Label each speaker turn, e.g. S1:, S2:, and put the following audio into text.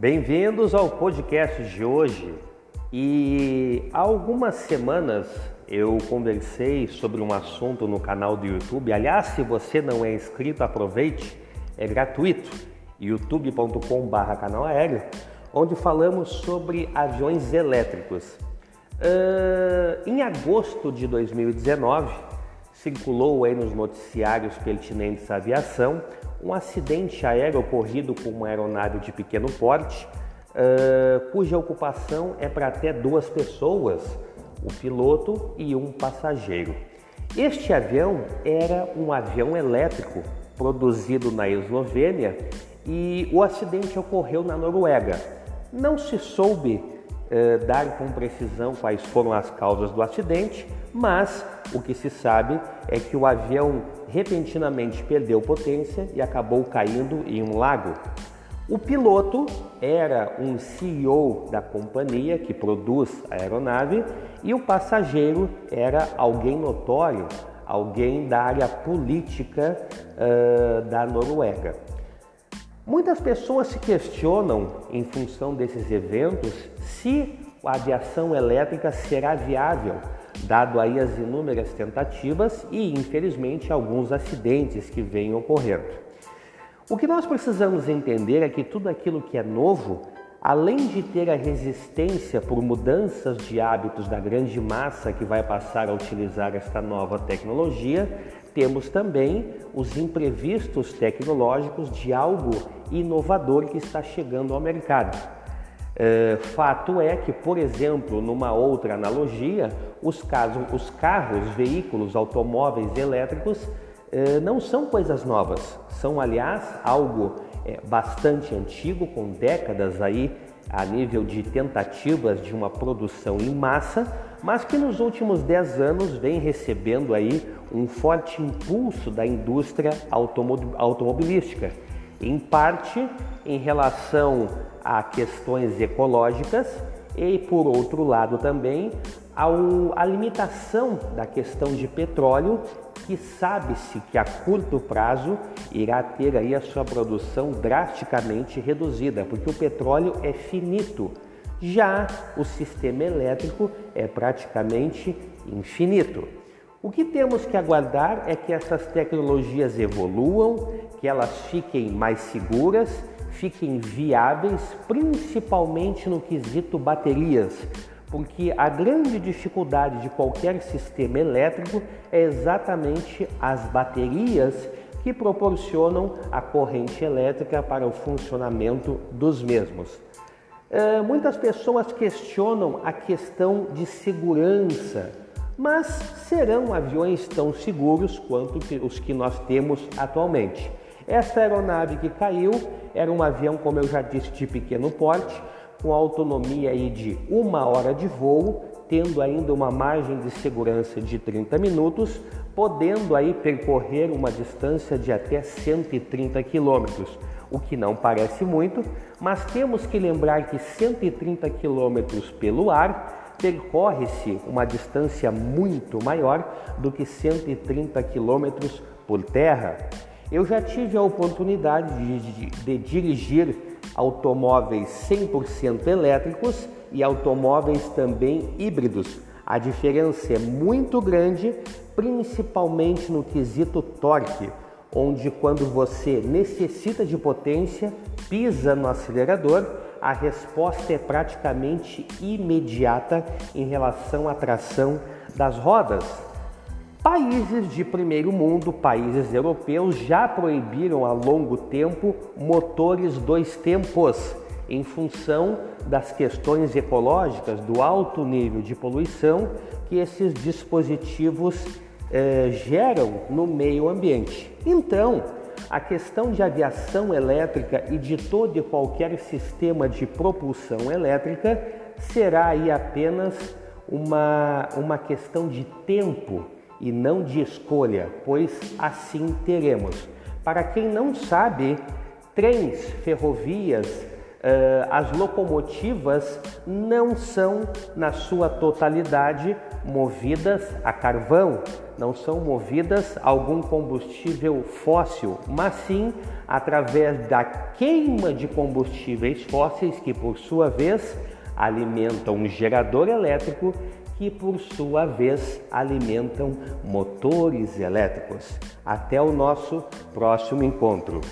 S1: Bem-vindos ao podcast de hoje. E há algumas semanas eu conversei sobre um assunto no canal do YouTube. Aliás, se você não é inscrito, aproveite, é gratuito. youtube.com/barra canal aéreo, onde falamos sobre aviões elétricos. Uh, em agosto de 2019, circulou aí nos noticiários pertinentes à aviação um acidente aéreo ocorrido com uma aeronave de pequeno porte, uh, cuja ocupação é para até duas pessoas, o piloto e um passageiro. Este avião era um avião elétrico produzido na Eslovênia e o acidente ocorreu na Noruega. Não se soube uh, dar com precisão quais foram as causas do acidente, mas o que se sabe é que o avião repentinamente perdeu potência e acabou caindo em um lago. O piloto era um CEO da companhia que produz a aeronave e o passageiro era alguém notório, alguém da área política uh, da Noruega. Muitas pessoas se questionam, em função desses eventos, se a aviação elétrica será viável dado aí as inúmeras tentativas e, infelizmente, alguns acidentes que vêm ocorrendo. O que nós precisamos entender é que tudo aquilo que é novo, além de ter a resistência por mudanças de hábitos da grande massa que vai passar a utilizar esta nova tecnologia, temos também os imprevistos tecnológicos de algo inovador que está chegando ao mercado. É, fato é que, por exemplo, numa outra analogia, os, casos, os carros, veículos, automóveis elétricos é, não são coisas novas, são, aliás, algo é, bastante antigo, com décadas aí a nível de tentativas de uma produção em massa, mas que nos últimos 10 anos vem recebendo aí um forte impulso da indústria automobilística, em parte em relação a questões ecológicas e, por outro lado, também ao, a limitação da questão de petróleo, que sabe-se que a curto prazo irá ter aí a sua produção drasticamente reduzida, porque o petróleo é finito. Já o sistema elétrico é praticamente infinito. O que temos que aguardar é que essas tecnologias evoluam, que elas fiquem mais seguras fiquem viáveis, principalmente no quesito baterias, porque a grande dificuldade de qualquer sistema elétrico é exatamente as baterias que proporcionam a corrente elétrica para o funcionamento dos mesmos. Uh, muitas pessoas questionam a questão de segurança, mas serão aviões tão seguros quanto os que nós temos atualmente? Essa aeronave que caiu era um avião, como eu já disse, de pequeno porte, com autonomia aí de uma hora de voo, tendo ainda uma margem de segurança de 30 minutos, podendo aí percorrer uma distância de até 130 quilômetros, o que não parece muito, mas temos que lembrar que 130 quilômetros pelo ar percorre-se uma distância muito maior do que 130 quilômetros por terra. Eu já tive a oportunidade de, de, de dirigir automóveis 100% elétricos e automóveis também híbridos. A diferença é muito grande, principalmente no quesito torque, onde quando você necessita de potência, pisa no acelerador, a resposta é praticamente imediata em relação à tração das rodas. Países de primeiro mundo, países europeus, já proibiram há longo tempo motores dois tempos, em função das questões ecológicas, do alto nível de poluição que esses dispositivos eh, geram no meio ambiente. Então, a questão de aviação elétrica e de todo e qualquer sistema de propulsão elétrica será aí apenas uma, uma questão de tempo e não de escolha, pois assim teremos. Para quem não sabe, trens, ferrovias, as locomotivas não são, na sua totalidade, movidas a carvão, não são movidas a algum combustível fóssil, mas sim através da queima de combustíveis fósseis que, por sua vez, alimentam um gerador elétrico que, por sua vez, alimentam motores elétricos. Até o nosso próximo encontro.